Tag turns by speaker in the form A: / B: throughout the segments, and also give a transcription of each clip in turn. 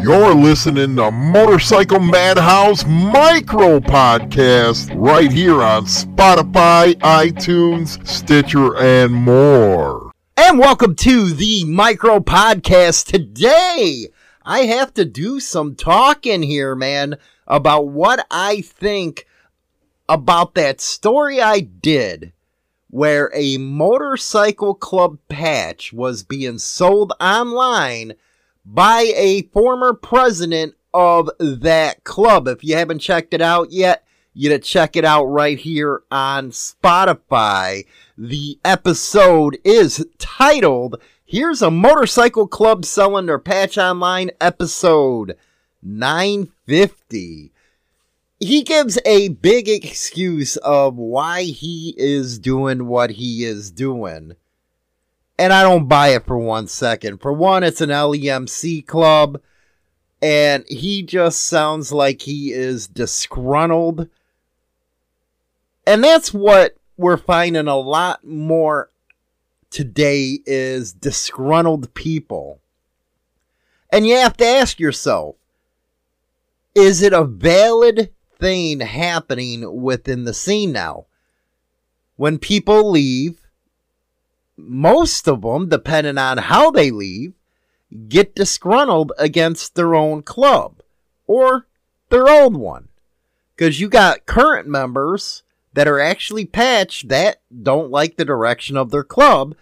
A: You're listening to Motorcycle Madhouse Micro Podcast right here on Spotify, iTunes, Stitcher, and more.
B: And welcome to the Micro Podcast. Today, I have to do some talking here, man, about what I think about that story I did where a motorcycle club patch was being sold online by a former president of that club. If you haven't checked it out yet, you to check it out right here on Spotify. The episode is titled Here's a Motorcycle Club Selling Their Patch Online episode 950 he gives a big excuse of why he is doing what he is doing. And I don't buy it for one second. For one, it's an LEMC club, and he just sounds like he is disgruntled. And that's what we're finding a lot more today is disgruntled people. And you have to ask yourself, is it a valid thing happening within the scene now. When people leave, most of them, depending on how they leave, get disgruntled against their own club or their old one. Because you got current members that are actually patched that don't like the direction of their club.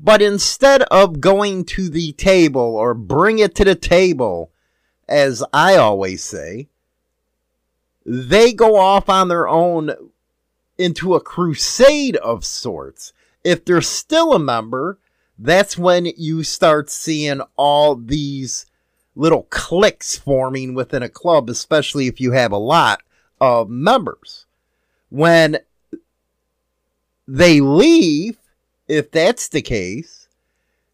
B: But instead of going to the table or bring it to the table, as I always say, they go off on their own into a crusade of sorts. If they're still a member, that's when you start seeing all these little cliques forming within a club, especially if you have a lot of members. When they leave, if that's the case,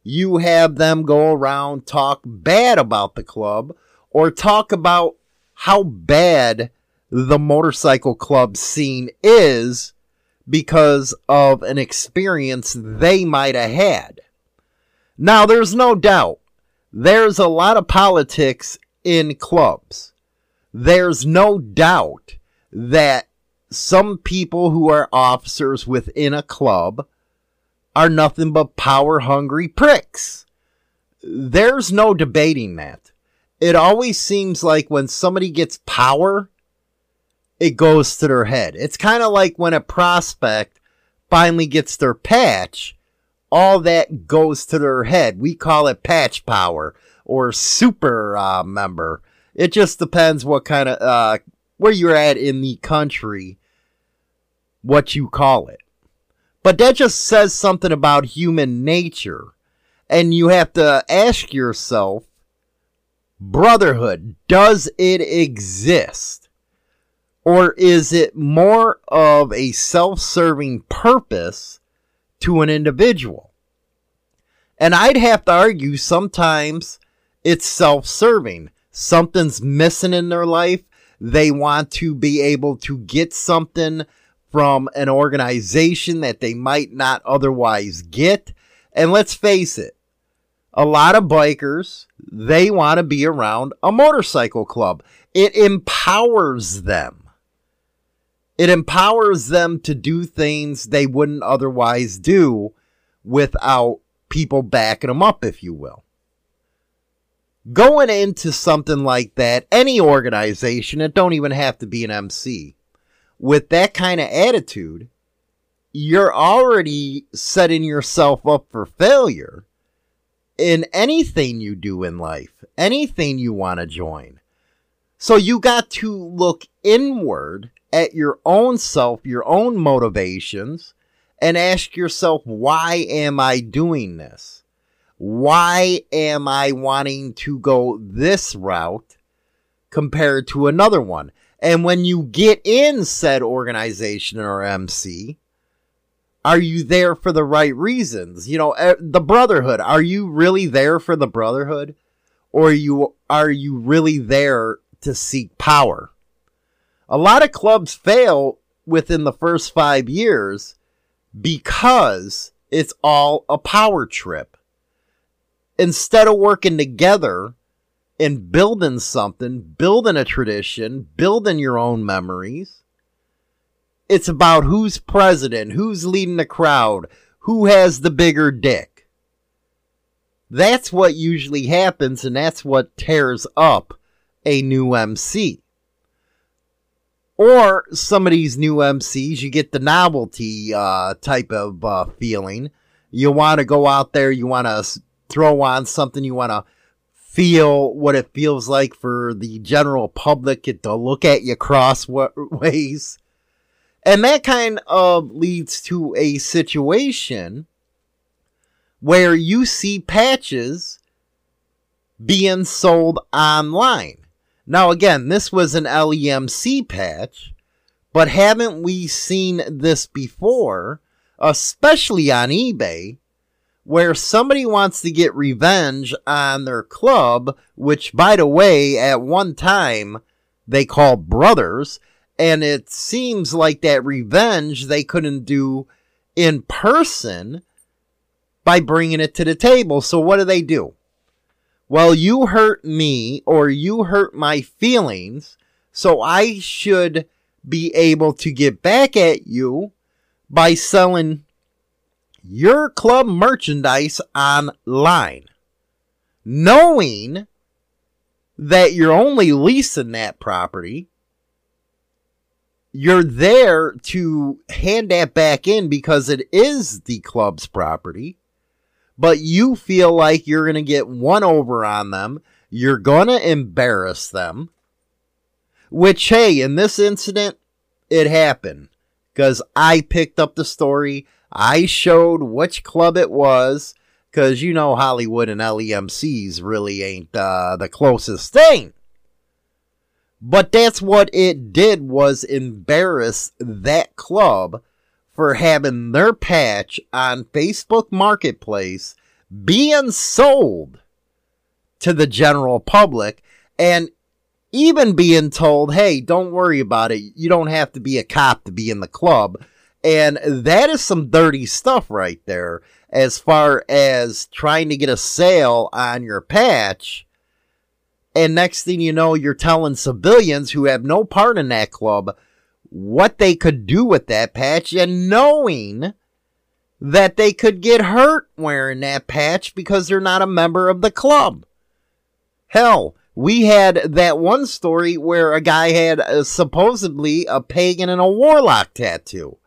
B: you have them go around talk bad about the club or talk about how bad the motorcycle club scene is because of an experience they might have had. Now, there's no doubt there's a lot of politics in clubs. There's no doubt that some people who are officers within a club are nothing but power hungry pricks. There's no debating that. It always seems like when somebody gets power, it goes to their head. It's kind of like when a prospect finally gets their patch, all that goes to their head. We call it patch power or super uh, member. It just depends what kind of uh, where you're at in the country, what you call it. But that just says something about human nature. And you have to ask yourself brotherhood, does it exist? Or is it more of a self serving purpose to an individual? And I'd have to argue sometimes it's self serving. Something's missing in their life. They want to be able to get something from an organization that they might not otherwise get. And let's face it, a lot of bikers, they want to be around a motorcycle club. It empowers them. It empowers them to do things they wouldn't otherwise do without people backing them up, if you will. Going into something like that, any organization, it don't even have to be an MC, with that kind of attitude, you're already setting yourself up for failure in anything you do in life, anything you want to join. So you got to look inward at your own self, your own motivations, and ask yourself, why am I doing this? Why am I wanting to go this route compared to another one? And when you get in said organization or MC, are you there for the right reasons? You know, eh, the brotherhood, are you really there for the brotherhood? Or you are you really there to seek power? A lot of clubs fail within the first five years because it's all a power trip. Instead of working together and building something, building a tradition, building your own memories. It's about who's president, who's leading the crowd, who has the bigger dick. That's what usually happens, and that's what tears up a new MC. Or some of these new MCs, you get the novelty uh, type of uh, feeling. You want to go out there, you want to throw on something, you want to feel what it feels like for the general public to look at you crossways. And that kind of leads to a situation where you see patches being sold online. Now, again, this was an LEMC patch, but haven't we seen this before, especially on eBay, where somebody wants to get revenge on their club, which, by the way, at one time they called brothers, and it seems like that revenge they couldn't do in person by bringing it to the table. So, what do they do? Well, you hurt me or you hurt my feelings, so I should be able to get back at you by selling your club merchandise online, knowing that you're only leasing that property. You're there to hand that back in because it is the club's property but you feel like you're going to get one over on them. You're going to embarrass them. Which, hey, in this incident, it happened because I picked up the story. I showed which club it was because you know Hollywood and LEMCs really ain't uh, the closest thing. But that's what it did was embarrass that club for having their patch on Facebook Marketplace being sold to the general public and even being told, hey, don't worry about it. You don't have to be a cop to be in the club. And that is some dirty stuff right there as far as trying to get a sale on your patch. And next thing you know, you're telling civilians who have no part in that club what they could do with that patch and knowing that they could get hurt wearing that patch because they're not a member of the club. Hell, we had that one story where a guy had a, supposedly a pagan and a warlock tattoo.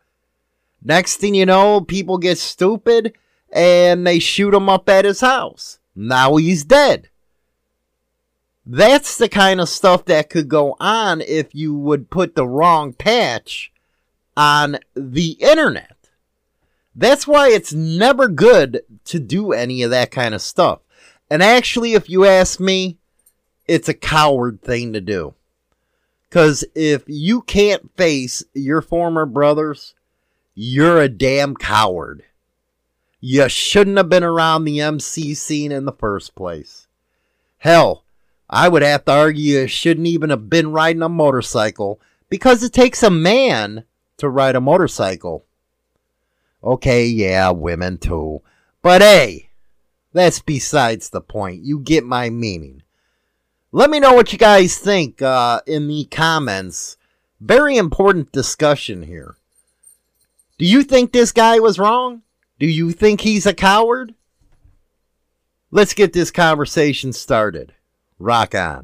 B: Next thing you know, people get stupid and they shoot him up at his house. Now he's dead. That's the kind of stuff that could go on if you would put the wrong patch on the internet. That's why it's never good to do any of that kind of stuff. And actually, if you ask me, it's a coward thing to do. Because if you can't face your former brothers, you're a damn coward. You shouldn't have been around the MC scene in the first place. Hell, I would have to argue you shouldn't even have been riding a motorcycle because it takes a man to ride a motorcycle. Okay, yeah, women too. But hey, that's besides the point. You get my meaning. Let me know what you guys think uh, in the comments. Very important discussion here. Do you think this guy was wrong? Do you think he's a coward? Let's get this conversation started. Rock on.